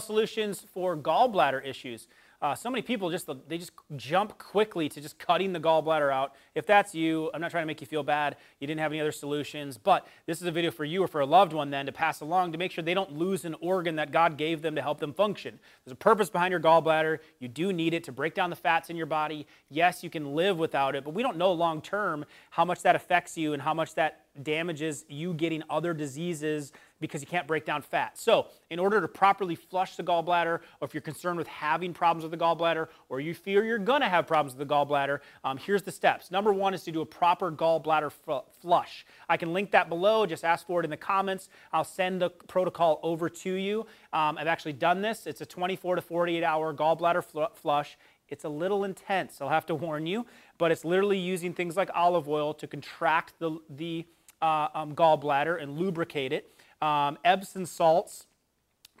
Solutions for gallbladder issues. Uh, so many people just they just jump quickly to just cutting the gallbladder out. If that's you, I'm not trying to make you feel bad. You didn't have any other solutions, but this is a video for you or for a loved one then to pass along to make sure they don't lose an organ that God gave them to help them function. There's a purpose behind your gallbladder. You do need it to break down the fats in your body. Yes, you can live without it, but we don't know long term how much that affects you and how much that damages you getting other diseases because you can't break down fat. So, in order to properly flush the gallbladder, or if you're concerned with having problems with the gallbladder, or you fear you're going to have problems with the gallbladder, um, here's the steps. Number one is to do a proper gallbladder flush. I can link that below. Just ask for it in the comments. I'll send the protocol over to you. Um, I've actually done this. It's a 24 to 48 hour gallbladder fl flush. It's a little intense, I'll have to warn you, but it's literally using things like olive oil to contract the, the uh, um, gallbladder and lubricate it um, Epsom salts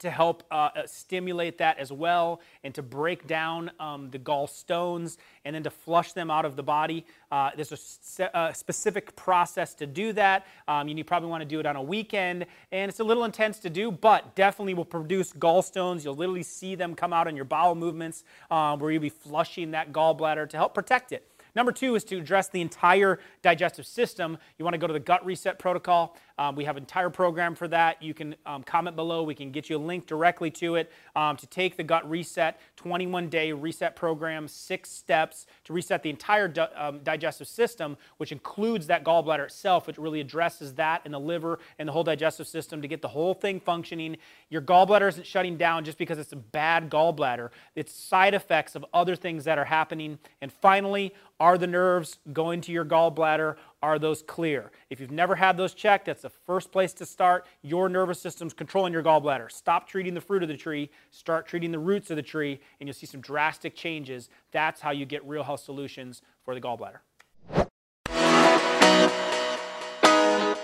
to help uh, uh, stimulate that as well and to break down um, the gallstones and then to flush them out of the body. Uh, there's a, se- a, specific process to do that. Um, you probably want to do it on a weekend and it's a little intense to do, but definitely will produce gallstones. You'll literally see them come out in your bowel movements um, where you'll be flushing that gallbladder to help protect it. Number two is to address the entire digestive system. You want to go to the gut reset protocol. Um, we have an entire program for that. You can um, comment below. We can get you a link directly to it um, to take the gut reset 21 day reset program, six steps to reset the entire di um, digestive system, which includes that gallbladder itself, which really addresses that and the liver and the whole digestive system to get the whole thing functioning. Your gallbladder isn't shutting down just because it's a bad gallbladder, it's side effects of other things that are happening. And finally, are the nerves going to your gallbladder? Are those clear? If you've never had those checked, that's the first place to start. Your nervous system's controlling your gallbladder. Stop treating the fruit of the tree, start treating the roots of the tree, and you'll see some drastic changes. That's how you get real health solutions for the gallbladder.